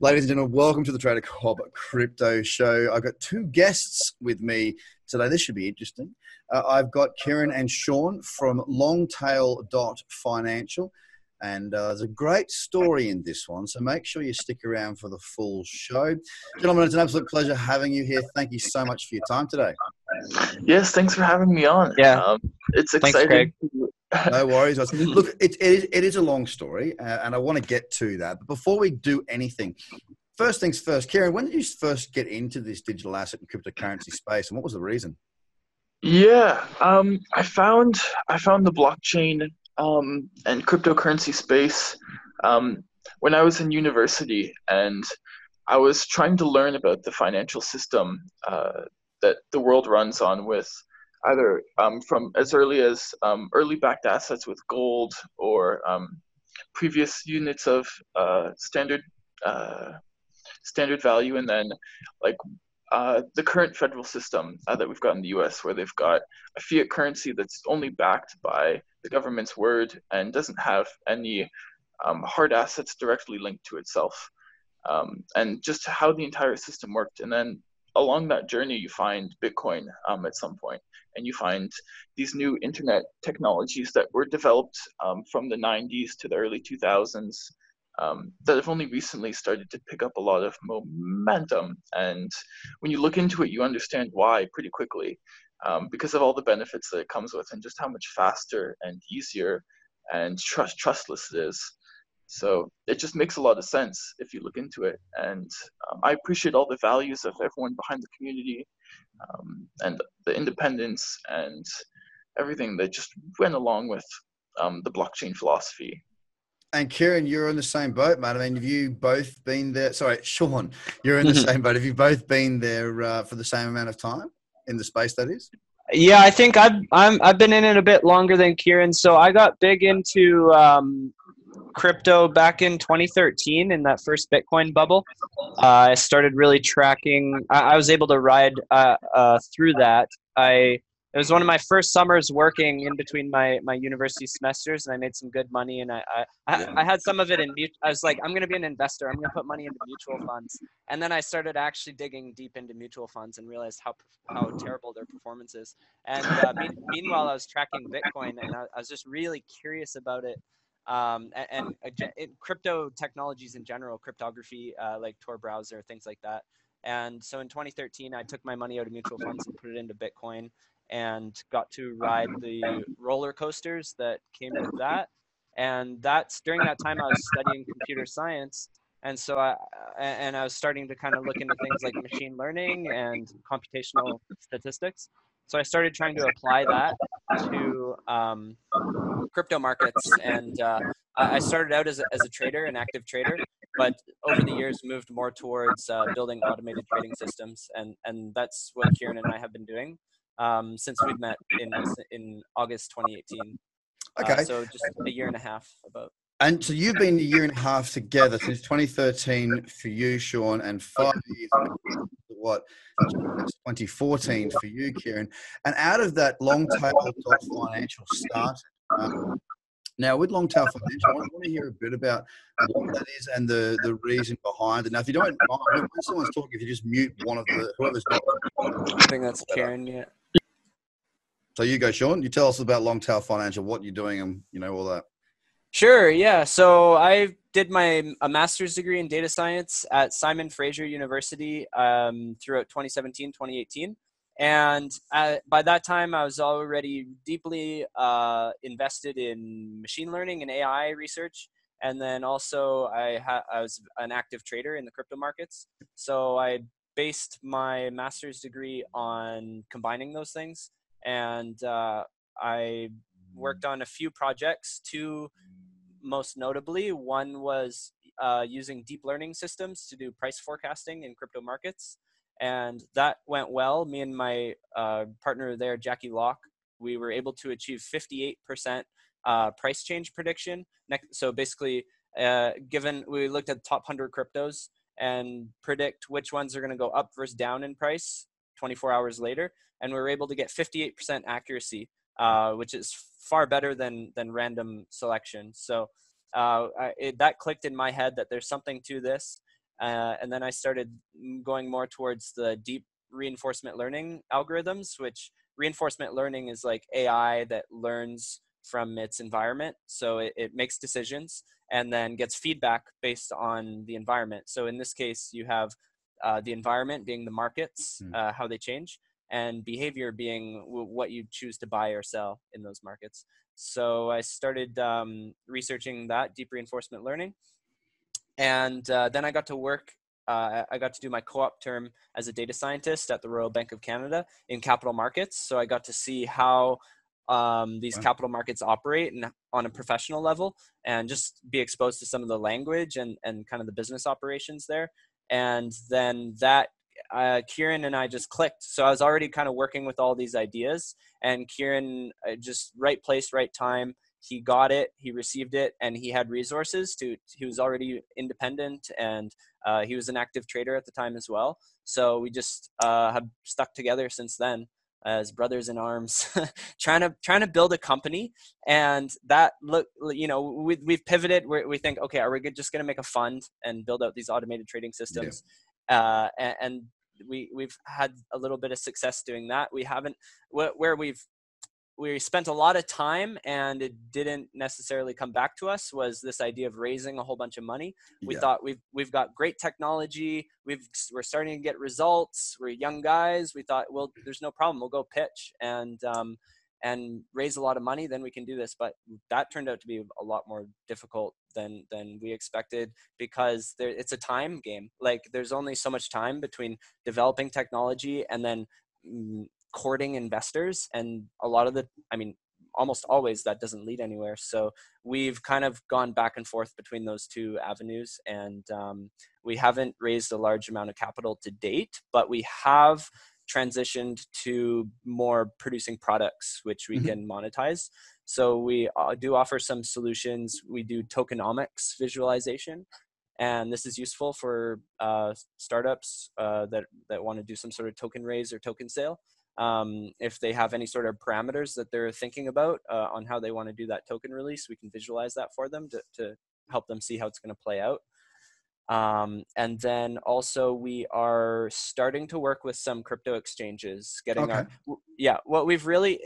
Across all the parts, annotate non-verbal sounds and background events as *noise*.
Ladies and gentlemen, welcome to the Trader Cobb Crypto Show. I've got two guests with me today. This should be interesting. Uh, I've got Kieran and Shawn from Longtail.financial. And uh, there's a great story in this one, so make sure you stick around for the full show. Gentlemen, it's an absolute pleasure having you here. Thank you so much for your time today. Yes, thanks for having me on. Yeah. Um, it's Thanks, exciting. *laughs* No worries. *laughs* Look, it, it, is, it is a long story, uh, and I want to get to that. But before we do anything, first things first, Kieran, when did you first get into this digital asset and cryptocurrency space, and what was the reason? Yeah, um, I found I found the blockchain um, and cryptocurrency space um, when I was in university, and I was trying to learn about the financial system uh, that the world runs on with either um, from as early as um, early backed assets with gold or um, previous units of uh, standard uh, standard value, and then like uh, the current federal system uh, that we've got in the U.S., where they've got a fiat currency that's only backed by the government's word and doesn't have any um, hard assets directly linked to itself, um, and just how the entire system worked. And then along that journey, you find Bitcoin um, at some point, and you find these new internet technologies that were developed um, from the 90s to the early 2000s um, that have only recently started to pick up a lot of momentum. And when you look into it, you understand why pretty quickly um, because of all the benefits that it comes with and just how much faster and easier and trust trustless it is. So it just makes a lot of sense if you look into it. And um, I appreciate all the values of everyone behind the community um, and the independence and everything that just went along with um, the blockchain philosophy. And Kieran, you're in the same boat, mate. I mean, have you both been there? Sorry, *laughs* Shawn, you're in the same boat. Have you both been there uh, for the same amount of time in the space that is? Yeah, I think I've I'm I've been in it a bit longer than Kieran. So I got big into um, crypto back in 2013 in that first Bitcoin bubble. Uh, I started really tracking. I, I was able to ride uh, uh, through that. I it was one of my first summers working in between my, my university semesters, and I made some good money. And I I, I, I had some of it in. I was like, I'm going to be an investor. I'm going to put money into mutual funds. And then I started actually digging deep into mutual funds and realized how how terrible their performance is. And uh, meanwhile, I was tracking Bitcoin, and I, I was just really curious about it um, and, and it, crypto technologies in general, cryptography, uh, like Tor browser, things like that. And so in 2013, I took my money out of mutual funds and put it into Bitcoin and got to ride the roller coasters that came with that. And that's during that time I was studying computer science. And so I, and I was starting to kind of look into things like machine learning and computational statistics. So I started trying to apply that to um, crypto markets, and uh, I started out as a, as a trader, an active trader, but over the years moved more towards uh, building automated trading systems, and and that's what Kieran and I have been doing um, since we met in in August 2018. Uh, okay, so just a year and a half about. And so you've been a year and a half together since 2013 for you, Shawn, and five years what 2014 for you, Kieran. And out of that, Longtail Financial started. Um, now, with Longtail Financial, I want to hear a bit about what that is and the, the reason behind it. Now, if you don't mind, when someone's talking, if you just mute one of the whoever's not. I think that's Kieran. Yeah. So you go, Shawn. You tell us about Longtail Financial, what you're doing, and you know all that. Sure. Yeah. So I did my a master's degree in data science at Simon Fraser University um, throughout 2017, 2018. And at, by that time, I was already deeply uh, invested in machine learning and AI research. And then also, I, ha- I was an active trader in the crypto markets. So I based my master's degree on combining those things. And uh, I worked on a few projects, two most notably. One was uh, using deep learning systems to do price forecasting in crypto markets. And that went well. Me and my uh, partner there, Jackie Locke, we were able to achieve 58% uh, price change prediction. So basically, uh, given we looked at the top 100 cryptos and predict which ones are going to go up versus down in price 24 hours later. And we were able to get 58% accuracy uh, which is far better than than random selection. So uh, it, that clicked in my head that there's something to this. Uh, and then I started going more towards the deep reinforcement learning algorithms, which reinforcement learning is like AI that learns from its environment. So it, it makes decisions and then gets feedback based on the environment. So in this case, you have uh, the environment being the markets, mm. uh, how they change, and behavior being w- what you choose to buy or sell in those markets. So I started um, researching that deep reinforcement learning. And uh, then I got to work uh, I got to do my co-op term as a data scientist at the Royal Bank of Canada in capital markets. So I got to see how um, these wow. capital markets operate and on a professional level, and just be exposed to some of the language and and kind of the business operations there. And then that uh, Kieran and I just clicked. So I was already kind of working with all these ideas, and Kieran uh, just right place, right time. He got it, he received it, and he had resources to. He was already independent, and uh, he was an active trader at the time as well. So we just uh, have stuck together since then as brothers in arms *laughs* trying to trying to build a company and that look you know we, we've pivoted we we think okay are we just going to make a fund and build out these automated trading systems yeah. uh, and, and, we we've had a little bit of success doing that we haven't where we've we spent a lot of time and it didn't necessarily come back to us was this idea of raising a whole bunch of money. We yeah. thought we've we've got great technology. We've we're starting to get results. We're young guys. We thought well there's no problem. We'll go pitch and um, and raise a lot of money. Then we can do this. But that turned out to be a lot more difficult than than we expected because there, it's a time game. Like there's only so much time between developing technology and then mm, courting investors and a lot of the i mean almost always that doesn't lead anywhere. So we've kind of gone back and forth between those two avenues and um, we haven't raised a large amount of capital to date but we have transitioned to more producing products which we mm-hmm. can monetize. So we uh, do offer some solutions. We do tokenomics visualization and this is useful for uh, startups uh, that that want to do some sort of token raise or token sale um, if they have any sort of parameters that they're thinking about uh, on how they want to do that token release, we can visualize that for them to, to help them see how it's going to play out. Um, and then also we are starting to work with some crypto exchanges, getting okay. our yeah. What we've really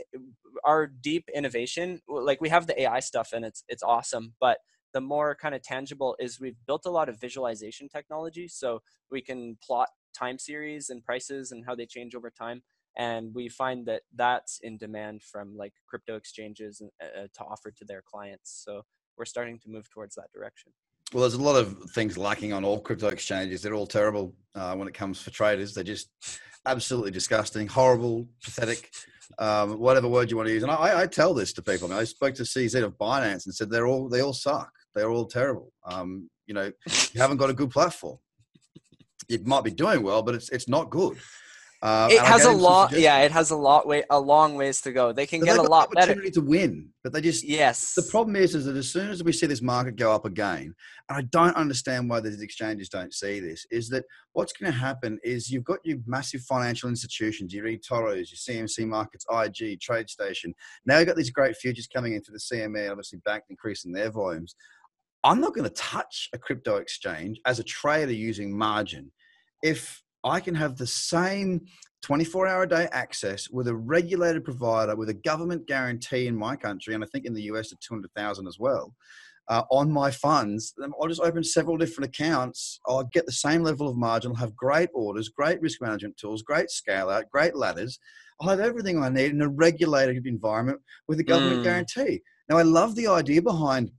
our deep innovation, like we have the AI stuff and it's it's awesome, but the more kind of tangible is we've built a lot of visualization technology, so we can plot time series and prices and how they change over time and we find that that's in demand from like crypto exchanges uh, uh, to offer to their clients so we're starting to move towards that direction. Well there's a lot of things lacking on all crypto exchanges. They're all terrible uh, when it comes for traders. They're just absolutely disgusting horrible pathetic um, whatever word you want to use. And I, I, tell this to people. I, mean, I spoke to cz of binance and said they're all they all suck. They're all terrible. Um, you know you haven't got a good platform. It might be doing well but it's it's not good uh, it has a lot. Yeah, it has a lot way a long ways to go. They can but get a lot opportunity better. to win, but they just yes. The problem is, is that as soon as we see this market go up again, and I don't understand why these exchanges don't see this, is that what's going to happen is you've got your massive financial institutions, your eToros, your CMC markets, IG, TradeStation. Now you've got these great futures coming into the CME, obviously back increasing their volumes. I'm not going to touch a crypto exchange as a trader using margin if I can have the same 24 hour a day access with a regulated provider with a government guarantee in my country, and I think in the US at 200,000 as well. Uh, on my funds, I'll just open several different accounts. I'll get the same level of margin. I'll have great orders, great risk management tools, great scale out, great ladders. I'll have everything I need in a regulated environment with a government mm. guarantee. Now, I love the idea behind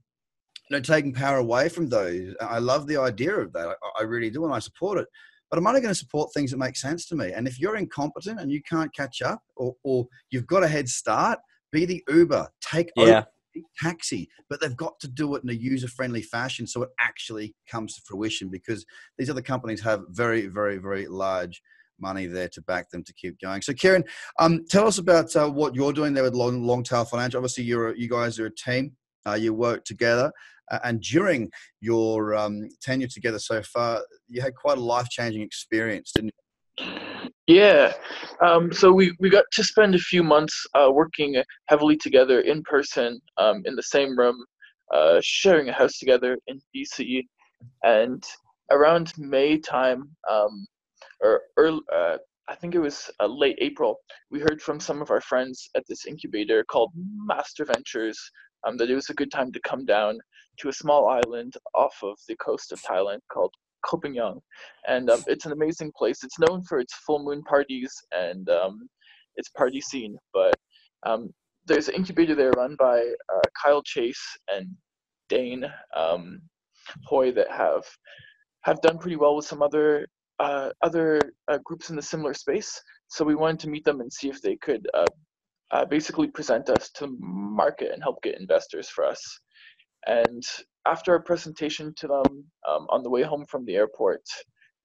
you know, taking power away from those. I love the idea of that. I, I really do, and I support it but I'm only going to support things that make sense to me. And if you're incompetent and you can't catch up or, or you've got a head start, be the Uber, take yeah. over taxi, but they've got to do it in a user friendly fashion so it actually comes to fruition because these other companies have very, very, very large money there to back them to keep going. So, Kieran, um, tell us about uh, what you're doing there with Long, Long Tail Financial. Obviously, you're you guys are a team. Uh, you worked together. Uh, and during your um, tenure together so far, you had quite a life changing experience, didn't you? Yeah. Um, so we, we got to spend a few months uh, working heavily together in person um, in the same room, uh, sharing a house together in BC. And around May time, um, or early, uh, I think it was uh, late April, we heard from some of our friends at this incubator called Master Ventures um, that it was a good time to come down to a small island off of the coast of Thailand called Koh Phangan. And um, it's an amazing place. It's known for its full moon parties and um, its party scene, but um, there's an incubator there run by uh, Kyle Chasse and Dane um, Hoy that have have done pretty well with some other uh, other uh, groups in the similar space. So we wanted to meet them and see if they could uh, uh, basically present us to market and help get investors for us. And after our presentation to them um, on the way home from the airport,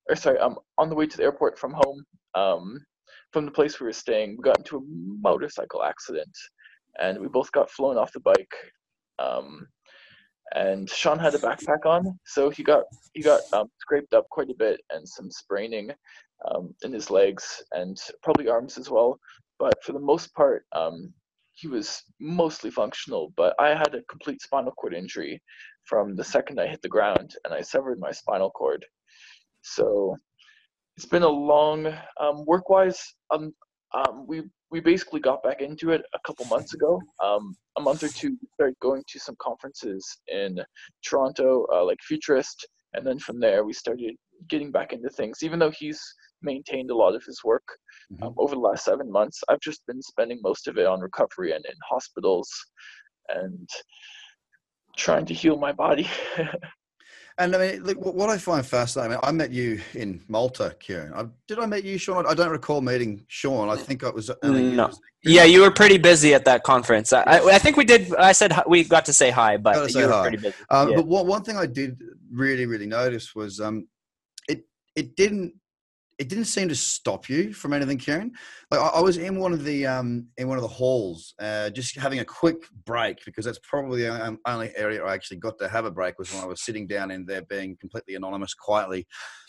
or sorry, um, on the way to the airport from home, um, from the place we were staying, we got into a motorcycle accident, and we both got flown off the bike. Um, and Shawn had a backpack on, so he got he got um, scraped up quite a bit and some spraining um, in his legs and probably arms as well. But for the most part, um, he was mostly functional. But I had a complete spinal cord injury from the second I hit the ground, and I severed my spinal cord. So it's been a long um, work-wise. Um, um, we we basically got back into it a couple months ago. Um, a month or two, we started going to some conferences in Toronto, uh, like Futurist, and then from there we started getting back into things. Even though he's maintained a lot of his work mm-hmm. um, over the last seven months, I've just been spending most of it on recovery and in hospitals, and trying to heal my body. *laughs* And I mean, look, what I find fascinating, I, mean, I met you in Malta, Kieran. I, did I meet you, Shawn? I don't recall meeting Shawn. I think it was. no. yeah, you were pretty busy at that conference. I, I, think we did. I said we got to say hi, but you were hi. pretty busy. Um, yeah. But one, one thing I did really, really notice was um, it it didn't it didn't seem to stop you from anything, Kieran. Like I, I was in one of the um, in one of the halls, uh, just having a quick break because that's probably the only area I actually got to have a break was when I was sitting down in there, being completely anonymous, quietly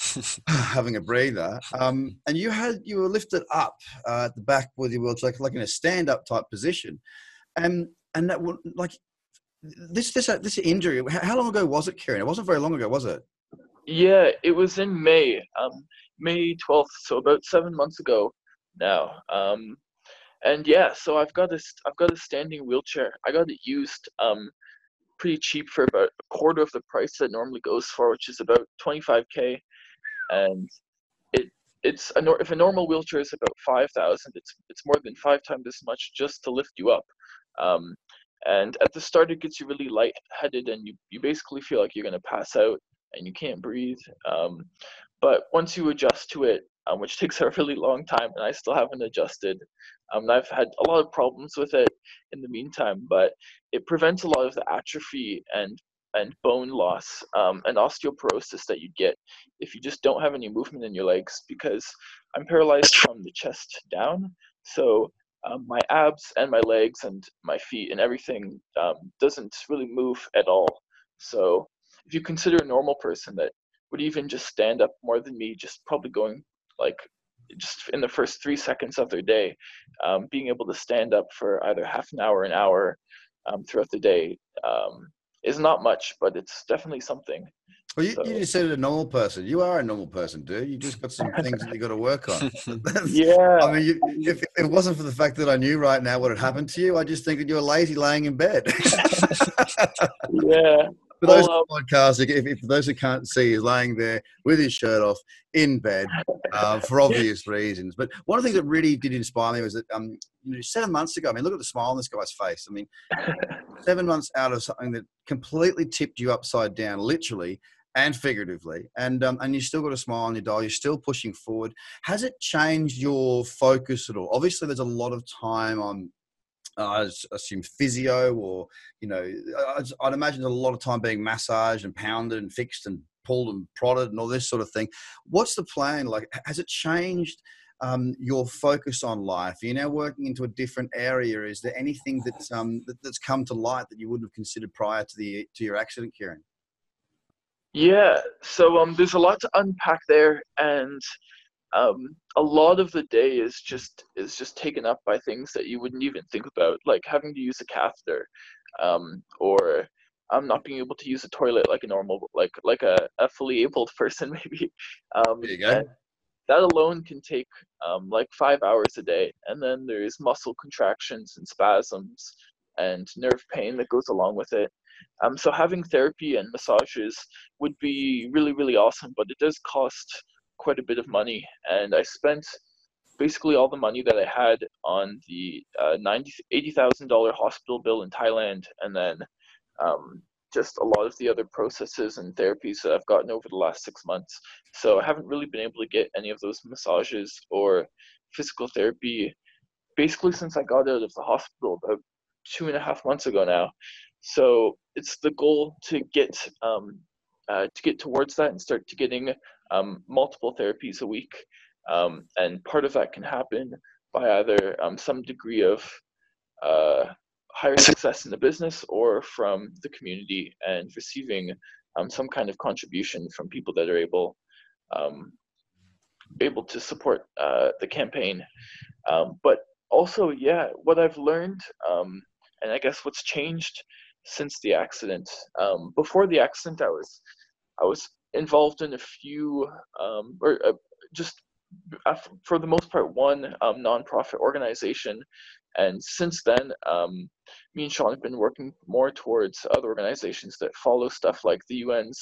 *laughs* having a breather. Um, and you had you were lifted up uh, at the back with your wheelchair, like, like in a stand up type position, and and that would like this this uh, this injury. How long ago was it, Kieran? It wasn't very long ago, was it? Yeah, it was in May. Um, May 12th, so about seven months ago now. Um, and yeah, so I've got this, I've got a standing wheelchair. I got it used um, pretty cheap for about a quarter of the price that normally goes for, which is about 25k. And it, it's a if a normal wheelchair is about 5,000, it's it's more than five times as much just to lift you up. Um, and at the start, it gets you really lightheaded, and you you basically feel like you're gonna pass out and you can't breathe. Um, but once you adjust to it, um, which *laughs* takes a really long time, and I still haven't adjusted, um, I've had a lot of problems with it in the meantime. But it prevents a lot of the atrophy and and bone loss um, and osteoporosis that you get if you just don't have any movement in your legs because I'm paralyzed from the chest down. So um, my abs and my legs and my feet and everything um, doesn't really move at all. So if you consider a normal person that would even just stand up more than me, just probably going like just in the first three seconds of their day, um, being able to stand up for either half an hour, an hour um, throughout the day um, is not much, but it's definitely something. Well, you, so, you just said a normal person. You are a normal person, dude. You just got some things that you got to work on. *laughs* *laughs* yeah. I mean, you, if, if, it wasn't for the fact that I knew right now what had happened to you, I just think that you're lazy laying in bed. *laughs* yeah for those um, podcasts, if, if, those who can't see, he's laying there with his shirt off in bed uh, for obvious reasons. But one of the things that really did inspire me was that um, you know, seven months ago, I mean, look at the smile on this guy's face. I mean, *laughs* seven months out of something that completely tipped you upside down, literally and figuratively, and um, and you still got a smile on your dial. You're still pushing forward. Has it changed your focus at all? Obviously, there's a lot of time on I assume physio or, you know, I'd imagine a lot of time being massaged and pounded and fixed and pulled and prodded and all this sort of thing. What's the plan? Like, has it changed um, your focus on life? You're now working into a different area. Is there anything that's, um, that, that's come to light that you wouldn't have considered prior to the to your accident, Kieran? Yeah, so um, there's a lot to unpack there, and um, a lot of the day is just is just taken up by things that you wouldn't even think about, like having to use a catheter, um, or um, not being able to use a toilet like a normal, like like a, a fully abled *laughs* person maybe. Um, There you go. that alone can take um, like five hours a day, and then there's muscle contractions and spasms and nerve pain that goes along with it. Um, so having therapy and massages would be really really awesome, but it does cost quite a bit of money, and I spent basically all the money that I had on the uh, ninety eighty thousand dollar hospital bill in Thailand, and then um, just a lot of the other processes and therapies that I've gotten over the last six months. So I haven't really been able to get any of those massages or physical therapy basically since I got out of the hospital about two and a half months ago now. So it's the goal to get um, uh, to get towards that and start to getting um, multiple therapies a week. Um, and part of that can happen by either um, some degree of uh, higher success in the business or from the community and receiving um, some kind of contribution from people that are able um, able to support uh, the campaign. But also, yeah, what I've learned, and I guess what's changed since the accident. Um, before the accident, I was I was involved in a few um, or uh, just uh, for the most part one um, nonprofit organization. And since then um, me and shawn have been working more towards other organizations that follow stuff like the un's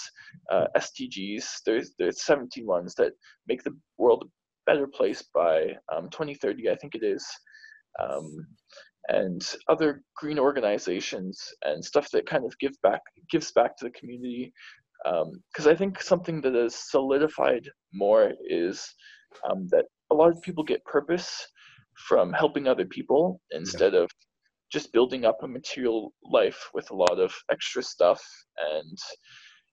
uh, sdgs there's there's 17 ones that make the world a better place by um, 2030 i think it is. Um, and other green organizations and stuff that kind of give back gives back to the community because um, I think something that has solidified more is um, that a lot of people get purpose from helping other people instead yeah. of just building up a material life with a lot of extra stuff and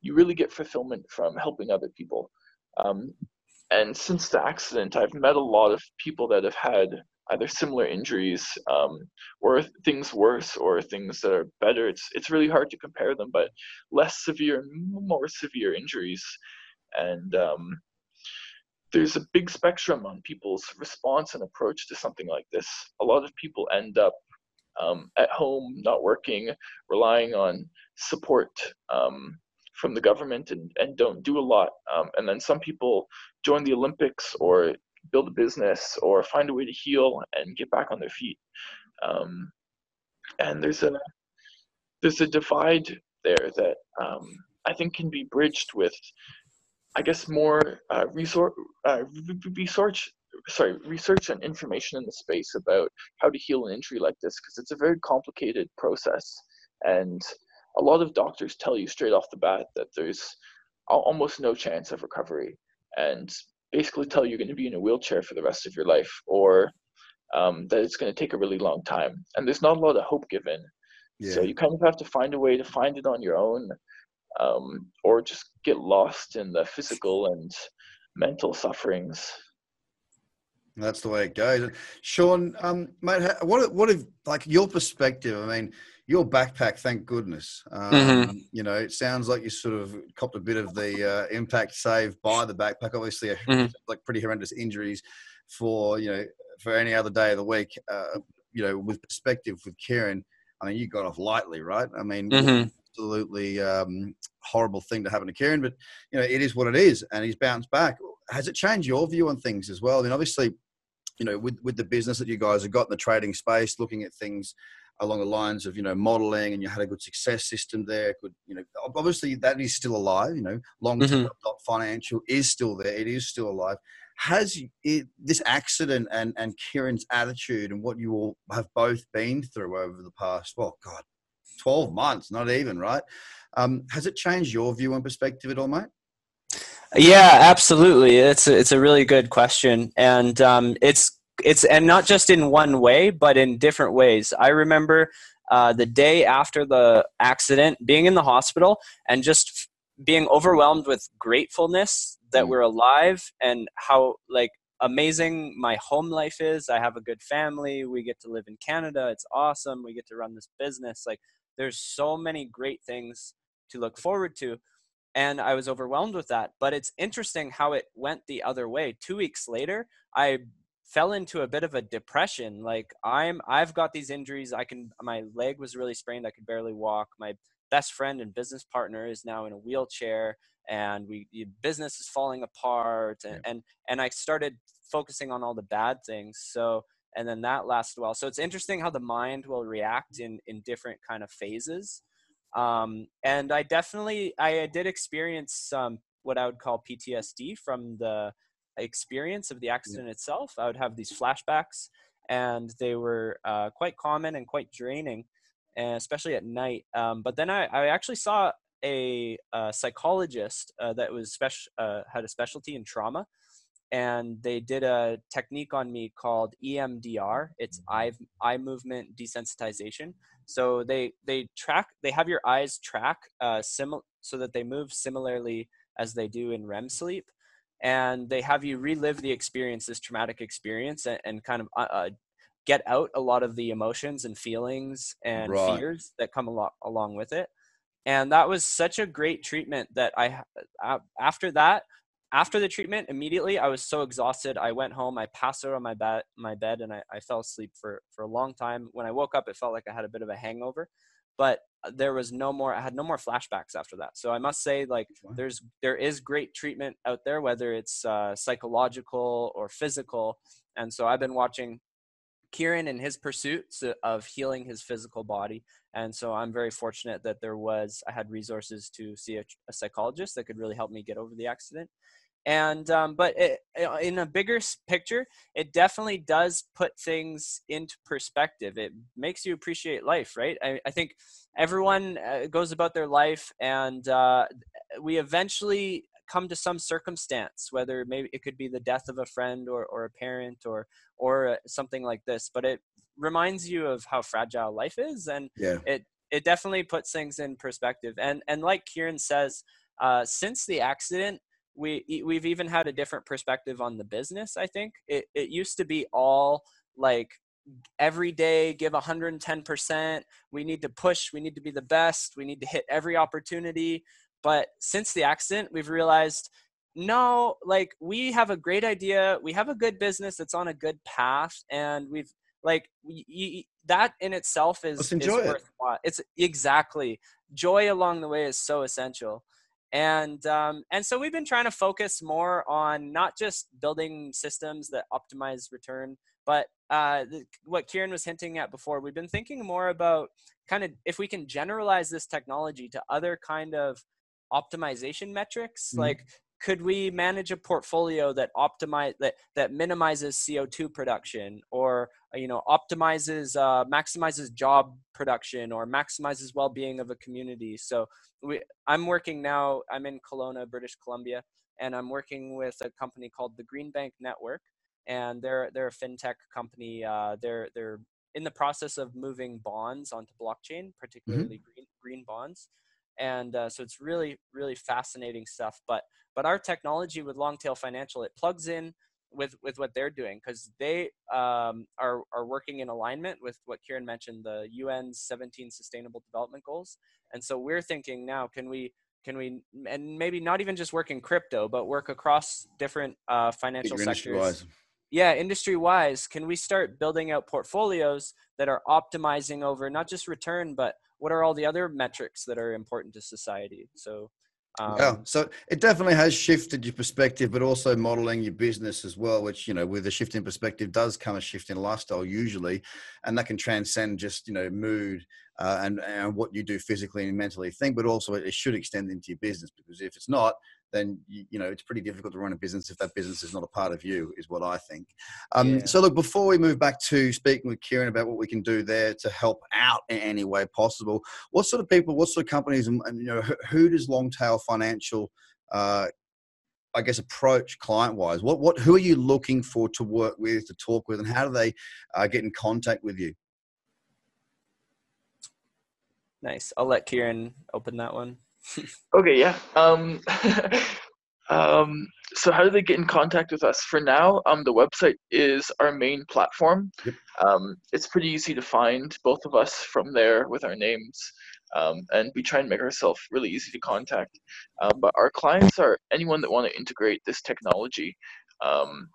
you really get fulfillment from helping other people um, and since the accident i've met a lot of people that have had either similar injuries um, or things worse or things that are better. It's it's really hard to compare them, but less severe and more severe injuries, and um, there's a big spectrum on people's response and approach to something like this. A lot of people end up um, at home, not working, relying on support um, from the government and, and don't do a lot. Um, and then some people join the Olympics or build a business or find a way to heal and get back on their feet. Um, and there's a there's a divide there that um, I think can be bridged with, I guess, more uh, resource uh, research. Sorry, research and information in the space about how to heal an injury like this because it's a very complicated process, and a lot of doctors tell you straight off the bat that there's almost no chance of recovery. And basically tell you you're going to be in a wheelchair for the rest of your life or um, that it's going to take a really long time. And there's not a lot of hope given. Yeah. So you kind of have to find a way to find it on your own um, or just get lost in the physical and mental sufferings. That's the way it goes. Shawn, um, mate, what what if like your perspective? I mean, your backpack, thank goodness. Um, mm-hmm. You know, it sounds like you sort of copped a bit of the uh, impact saved by the backpack. Obviously, *laughs* mm-hmm. like pretty horrendous injuries for you know for any other day of the week. Uh, you know, with perspective with Kieran, I mean, you got off lightly, right? I mean, mm-hmm. absolutely um, horrible thing to happen to Kieran, but you know, it is what it is, and he's bounced back. Has it changed your view on things as well? I mean, obviously, you know, with with the business that you guys have got in the trading space, looking at things along the lines of you know modeling and you had a good success system there could you know obviously that is still alive you know long term mm-hmm. financial is still there it is still alive. Has it, this accident and and kieran's attitude and what you all have both been through over the past well god 12 months not even right? Um, has it changed your view and perspective at all mate? Yeah absolutely. It's a, it's a really good question. And um, it's it's and not just in one way but in different ways. I remember uh, the day after the accident being in the hospital and just being overwhelmed with gratefulness that mm. we're alive and how like amazing my home life is. I have a good family. We get to live in canada. It's awesome. We get to run this business. Like there's so many great things to look forward to and i was overwhelmed with that. But it's interesting how it went the other way. Two weeks later i fell into a bit of a depression like i'm i've got these injuries i can my leg was really sprained i could barely walk my best friend and business partner is now in a wheelchair and we business is falling apart and, yeah. and and i started focusing on all the bad things so and then that lasted a while so it's interesting how the mind will react in in different kind of phases um, and i definitely i did experience some what i would call ptsd from the experience of the accident yeah. itself i would have these flashbacks and they were uh, quite common and quite draining especially at night um, but then I, I actually saw a, a psychologist uh, that was special uh, had a specialty in trauma and they did a technique on me called EMDR. It's eye eye movement desensitization. So they they track they have your eyes track uh, similar so that they move similarly as they do in REM sleep, and they have you relive the experience, this traumatic experience, and, and kind of uh, uh get out a lot of the emotions and feelings and right. fears that come along along with it and that was such a great treatment that i after that after the treatment immediately i was so exhausted i went home i passed out on my bed my bed and I, I fell asleep for for a long time when i woke up it felt like i had a bit of a hangover but there was no more i had no more flashbacks after that so i must say like there's there is great treatment out there whether it's uh, psychological or physical and so i've been watching Kieran in his pursuits of healing his physical body. And so I'm very fortunate that there was, I had resources to see a, a psychologist that could really help me get over the accident. And, um, but it, in a bigger picture, it definitely does put things into perspective. It makes you appreciate life, right? I, I think everyone uh, goes about their life and uh, we eventually come to some circumstance whether maybe it could be the death of a friend or, or a parent or or uh, something like this but it reminds you of how fragile life is and yeah. it it definitely puts things in perspective and and like kieran says uh, since the accident we we've even had a different perspective on the business i think it, it used to be all like every day give 110% we need to push we need to be the best we need to hit every opportunity but since the accident, we've realized no, like we have a great idea. We have a good business that's on a good path, and we've like we, that in itself is, Let's enjoy is it. It's exactly joy along the way is so essential and um, and so we've been trying to focus more on not just building systems that optimize return but uh, the, what kieran was hinting at before we've been thinking more about kind of if we can generalize this technology to other kind of optimization metrics mm-hmm. like could we manage a portfolio that optimize that that minimizes co2 production or uh, you know optimizes uh, maximizes job production or maximizes well-being of a community so we i'm working now i'm in Kelowna british columbia and i'm working with a company called the green bank network and they're they're a fintech company uh, they're they're in the process of moving bonds onto blockchain mm-hmm. particularly mm-hmm. green green bonds and uh, so it's really really fascinating stuff but but our technology with longtail financial it plugs in with with what they're doing because they um, are are working in alignment with what Kieran mentioned the UN's 17 Sustainable Development Goals, and so we're thinking now can we can we and maybe not even just work in crypto but work across different uh, financial sectors. Yeah, industry wise, can we start building out portfolios that are optimizing over not just return but what are all the other metrics that are important to society so um, yeah, so it definitely has shifted your perspective, but also modeling your business as well. Which you know, with a shift in perspective, does come a shift in lifestyle usually, and that can transcend just you know mood uh, and and what you do physically and mentally think, but also it should extend into your business because if it's not, then you, you, know it's pretty difficult to run a business if that business is not a part of you is what i think um, yeah. so look before we move back to speaking with kieran about what we can do there to help out in any way possible what sort of people what sort of companies and, and you know who does longtail financial uh, I guess approach client wise? What what who are you looking for to work with, to talk with, and how do they uh, get in contact with you? Nice. I'll let Kieran open that one okay, yeah. Um, *laughs* um, so how do they get in contact with us? For now, um, the website is our main platform. Yep. Um, it's pretty easy to find both of us from there with our names. Um, and we try and make ourselves really easy to contact. Um, but our clients are anyone that want to integrate this technology um,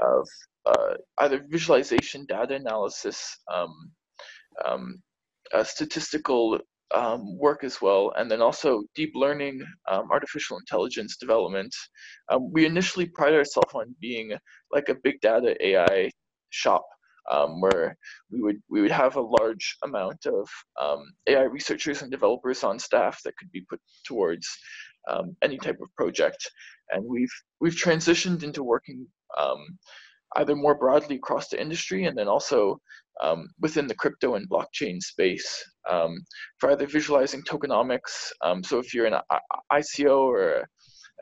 of uh, either visualization, data analysis, um, um, uh, statistical um, work as well, and then also deep learning, um, artificial intelligence development. Um, we initially pride ourselves on being like a big data AI shop, um, where we would we would have a large amount of um, AI researchers and developers on staff that could be put towards um, any type of project, and we've we've transitioned into working either more broadly across the industry and then also um, within the crypto and blockchain space um, for either visualizing tokenomics. Um, so if you're an ICO or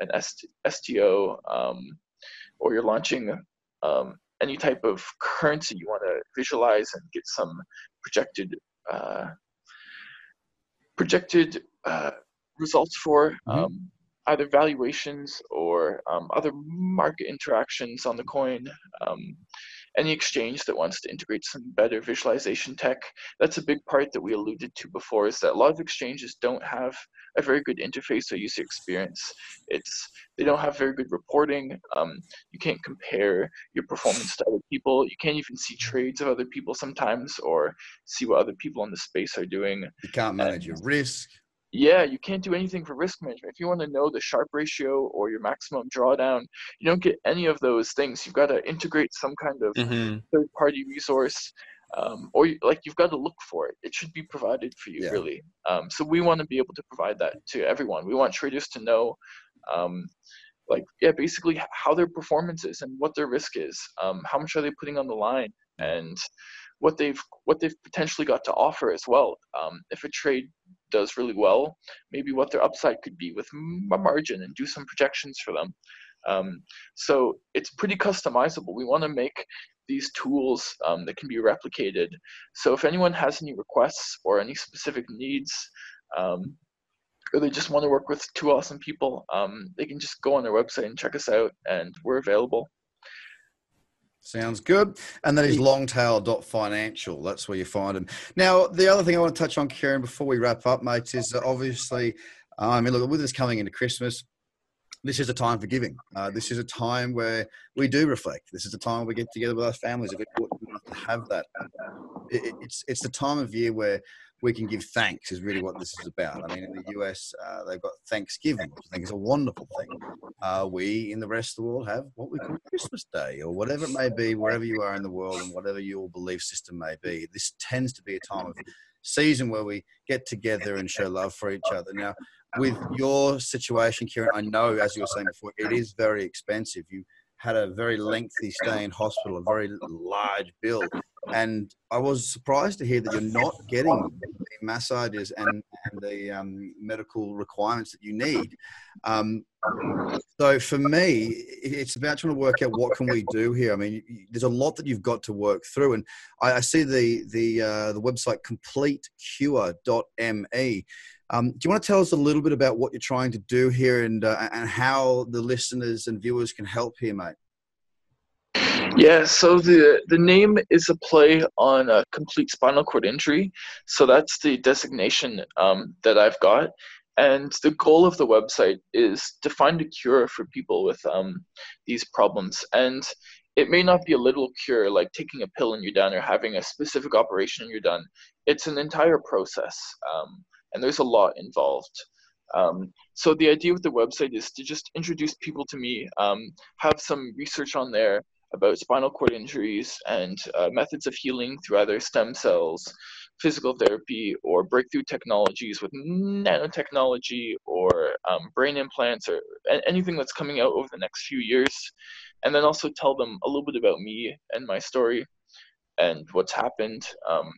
an STO, um, or you're launching um, any type of currency you want to visualize and get some projected uh, projected uh, results for. Mm-hmm um, either valuations or um, other market interactions on the coin. Um, any exchange that wants to integrate some better visualization tech. That's a big part that we alluded to before is that a lot of exchanges don't have a very good interface or user experience. It's they don't have very good reporting. Um, you can't compare your performance to other people. You can't even see trades of other people sometimes or see what other people in the space are doing. You can't manage your risk. Yeah, you can't do anything for risk management. If you want to know the Sharpe ratio or your maximum drawdown, you don't get any of those things. You've got to integrate some kind of mm-hmm. third party resource, um, or you, like you've got to look for it. It should be provided for you, yeah. really. Um, so we want to be able to provide that to everyone. We want traders to know, um, like, yeah, basically how their performance is and what their risk is. Um, how much are they putting on the line? And what they've what they've potentially got to offer as well. Um, if a trade does really well, maybe what their upside could be with a margin and do some projections for them. Um, so it's pretty customizable. We want to make these tools um, that can be replicated. So if anyone has any requests or any specific needs, um, or they just want to work with two awesome people, um, they can just go on their website and check us out, and we're available. Sounds good. And that is longtail.financial. That's where you find them. Now, the other thing I want to touch on, Kieran, before we wrap up, mates, is obviously, uh, I mean, look, with us coming into Christmas, this is a time for giving. Uh, this is a time where we do reflect. This is a time where we get together with our families. It's important to have that. It, it's, it's the time of year where we can give thanks is really what this is about. I mean, in the US, uh, they've got Thanksgiving, which I think is a wonderful thing. Uh, we in the rest of the world have what we call Christmas Day, or whatever it may be, wherever you are in the world and whatever your belief system may be. This tends to be a time of season where we get together and show love for each other. Now, with your situation, Kieran, I know, as you were saying before, it is very expensive. You had a very lengthy stay in hospital, a very large bill. And I was surprised to hear that you're not getting the massages and, and the um, medical requirements that you need. Um, so for me, it's about trying to work out what can we do here. I mean, there's a lot that you've got to work through, and I, I see the the uh, the website completecure.me. Um, do you want to tell us a little bit about what you're trying to do here and uh, and how the listeners and viewers can help here, mate? Yeah, so the the name is a play on a complete spinal cord injury. So that's the designation um, that I've got, and the goal of the website is to find a cure for people with um, these problems. And it may not be a little cure like taking a pill and you're done or having a specific operation and you're done. It's an entire process. Um, and there's a lot involved. Um, so the idea with the website is to just introduce people to me, um, have some research on there about spinal cord injuries and uh, methods of healing through either stem cells, physical therapy, or breakthrough technologies with nanotechnology or um, brain implants or anything that's coming out over the next few years. And then also tell them a little bit about me and my story and what's happened. Um,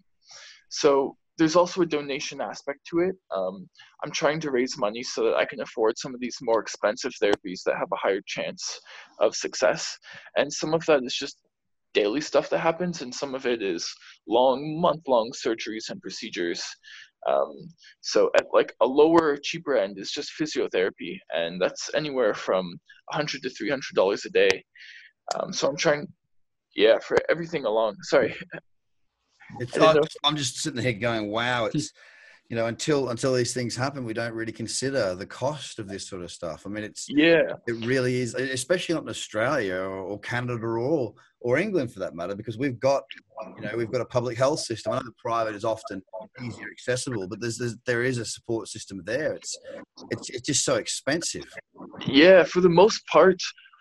so there's also a donation aspect to it. Um, I'm trying to raise money so that I can afford some of these more expensive therapies that have a higher chance of success. And some of that is just daily stuff that happens, and some of it is long, month long surgeries and procedures. Um, so at like a lower, cheaper end is just physiotherapy, and that's anywhere from 100 to 300 dollars a day. Um, so I'm trying, yeah, for everything along. Sorry, It's, I'm, just, I'm, just, sitting here going, wow, it's you know, until until these things happen, we don't really consider the cost of this sort of stuff. I mean, it's yeah, it really is, especially not in Australia or, or Canada or or England for that matter, because we've got you know we've got a public health system. I know the private is often easier accessible, but there's, there's there is a support system there. It's it's it's just so expensive. Yeah, for the most part,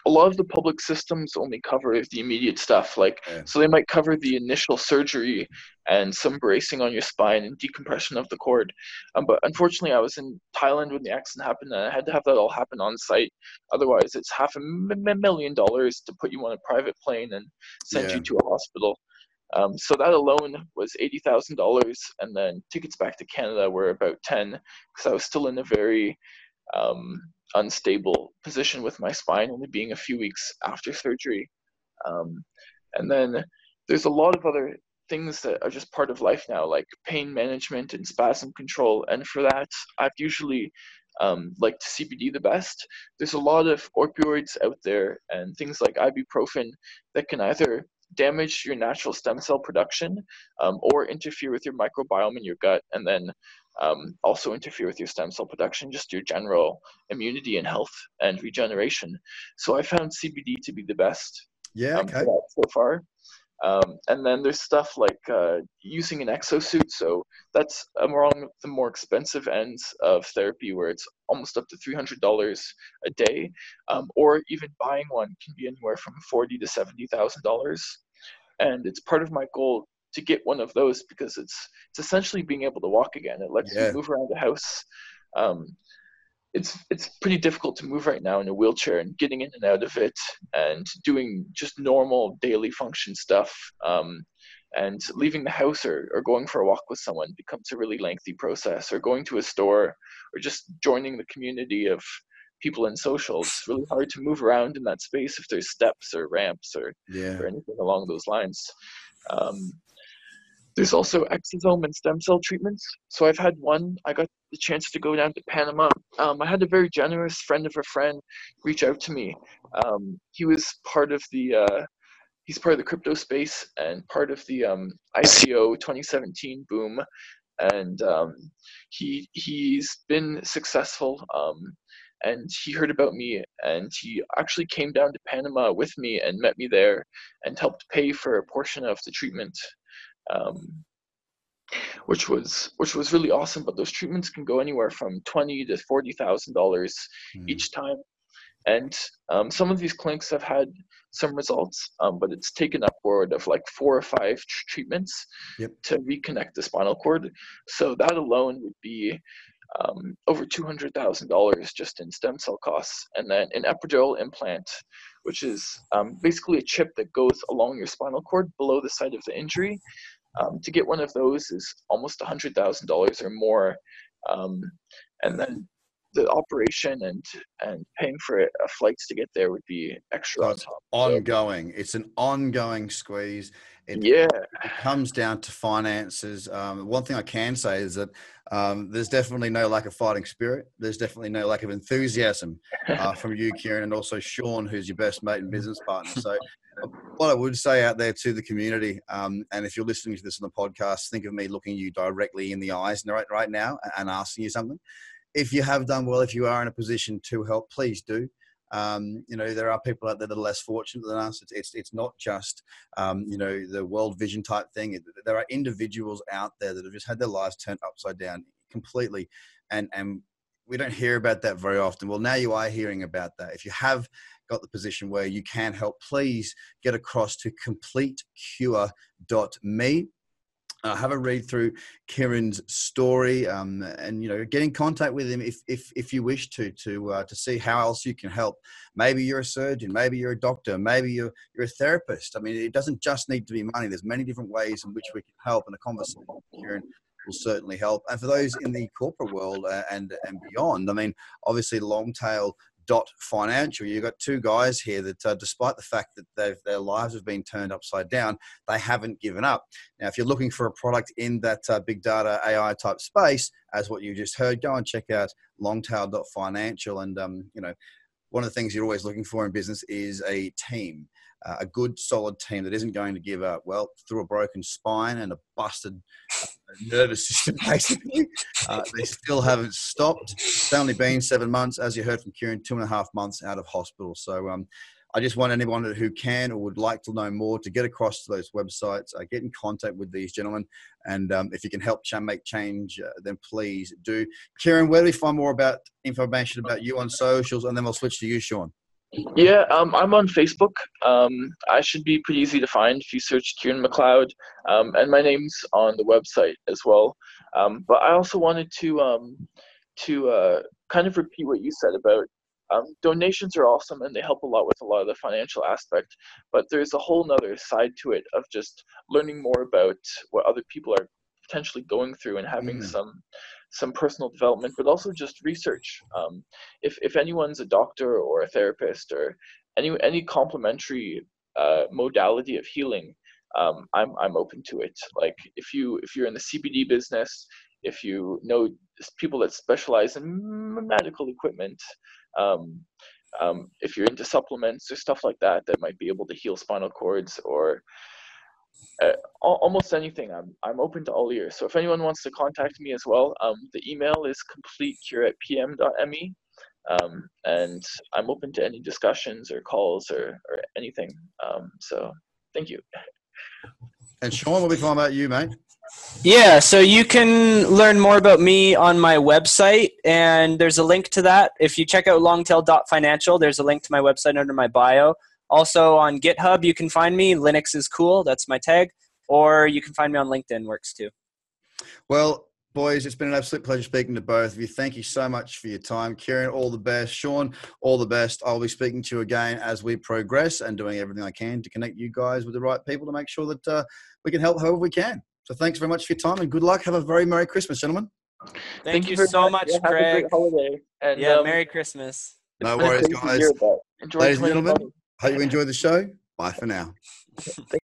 a lot of the public systems only cover the immediate stuff like yeah. so they might cover the initial surgery and some bracing on your spine and decompression of the cord um, but unfortunately i was in thailand when the accident happened and i had to have that all happen on site otherwise it's half a million dollars to put you on a private plane and send yeah. you to a hospital um, so that alone was eighty thousand dollars, and then tickets back to Canada were about ten, because I was still in a very um, unstable position with my spine, only being a few weeks after surgery. Um, and then there's a lot of other things that are just part of life now, like pain management and spasm control. And for that, I've usually um, liked CBD the best. There's a lot of opioids out there and things like ibuprofen that can either damage your natural stem cell production um, or interfere with your microbiome in your gut and then um, also interfere with your stem cell production, just your general immunity and health and regeneration. So I found CBD to be the best. Yeah, um, okay. so far. Um, and then there's stuff like uh, using an exosuit. So that's among the more expensive ends of therapy, where it's almost up to $300 a day, um, or even buying one can be anywhere from forty to seventy thousand dollars. And it's part of my goal to get one of those because it's it's essentially being able to walk again. It lets yeah. you move around the house. Um, it's it's pretty difficult to move right now in a wheelchair and getting in and out of it and doing just normal daily function stuff. Um, and leaving the house or, or going for a walk with someone becomes a really lengthy process or going to a store or just joining the community of people in social it's really hard to move around in that space if there's steps or ramps or, yeah. or anything along those lines um, there's also exosome and stem cell treatments. So I've had one. I got the chance to go down to Panama. Um, I had a very generous friend of a friend reach out to me. Um, he was part of the uh, he's part of the crypto space and part of the um, ICO 2017 boom, and um, he he's been successful. Um, and he heard about me and he actually came down to Panama with me and met me there and helped pay for a portion of the treatment um, which was which was really awesome. But those treatments can go anywhere from twenty to forty thousand dollars mm. each time, and um, some of these clinics have had some results, um, but it's taken upward of like four or five tr- treatments yep. to reconnect the spinal cord. So that alone would be um, over $200,000 just in stem cell costs. And then an epidural implant, which is um, basically a chip that goes along your spinal cord below the site of the injury. Um, to get one of those is almost $100,000 or more. Um, and then the operation and and paying for it, uh, flights to get there would be extra so it's on ongoing. So, it's an ongoing squeeze. It, yeah, it comes down to finances. Um, one thing I can say is that um, there's definitely no lack of fighting spirit. There's definitely no lack of enthusiasm uh, from you, Kieran, and also Shawn, who's your best mate and business partner. So what I would say out there to the community, um, and if you're listening to this on the podcast, think of me looking you directly in the eyes right, right now and asking you something. If you have done well, if you are in a position to help, please do. Um, you know, there are people out there that are less fortunate than us. It's it's, it's not just um, you know the world vision type thing. There are individuals out there that have just had their lives turned upside down completely, and and we don't hear about that very often. Well, now you are hearing about that. If you have got the position where you can help, please get across to completecure.me. Uh, have a read through Kieran's story, um, and you know, get in contact with him if if, if you wish to to uh, to see how else you can help. Maybe you're a surgeon, maybe you're a doctor, maybe you're you're a therapist. I mean, it doesn't just need to be money. There's many different ways in which we can help, and a conversation with Kieran will certainly help. And for those in the corporate world uh, and and beyond, I mean, obviously, long tail dot financial you've got two guys here that uh, despite the fact that their lives have been turned upside down they haven't given up now if you're looking for a product in that uh, big data ai type space as what you just heard go and check out longtail.financial and um, you know one of the things you're always looking for in business is a team a good solid team that isn't going to give up. Well, through a broken spine and a busted nervous system, *laughs* basically. Uh, *laughs* they still haven't stopped. It's only been seven months, as you heard from Kieran, two and a half months out of hospital. So um, I just want anyone who can or would like to know more to get across to those websites, uh, get in contact with these gentlemen, and um, if you can help make change, uh, then please do. Kieran, where do we find more about information about you on socials, and then we'll switch to you, Shawn. Yeah, um, I'm on Facebook. Um, I should be pretty easy to find if you search Kieran McLeod, um, and my name's on the website as well. Um, but I also wanted to um, to uh, kind of repeat what you said about um, donations are awesome and they help a lot with a lot of the financial aspect. But there's a whole nother side to it of just learning more about what other people are potentially going through and having mm. some some personal development, but also just research. Um, if if anyone's a doctor or a therapist or any any complementary uh, modality of healing, um, I'm I'm open to it. Like if you if you're in the CBD business, if you know people that specialize in medical equipment, um, um, if you're into supplements or stuff like that that might be able to heal spinal cords or uh, almost anything. I'm I'm open to all ears. So if anyone wants to contact me as well, um, the email is completecure at pm.me. Um, and I'm open to any discussions or calls or, or anything. Um, so thank you. And Shawn, what we talking about you, mate? Yeah, so you can learn more about me on my website, and there's a link to that. If you check out longtail.financial, there's a link to my website under my bio. Also on GitHub, you can find me. Linux is cool. That's my tag. Or you can find me on LinkedIn. Works too. Well, boys, it's been an absolute pleasure speaking to both of you. Thank you so much for your time. Kieran, all the best. Shawn, all the best. I'll be speaking to you again as we progress and doing everything I can to connect you guys with the right people to make sure that uh, we can help however we can. So thanks very much for your time and good luck. Have a very Merry Christmas, gentlemen. Thank, Thank you, you so much, yeah, Greg. holiday. And, yeah, um, Merry Christmas. No worries, guys. Ladies and gentlemen. Hope you enjoy the show. Bye for now. *laughs*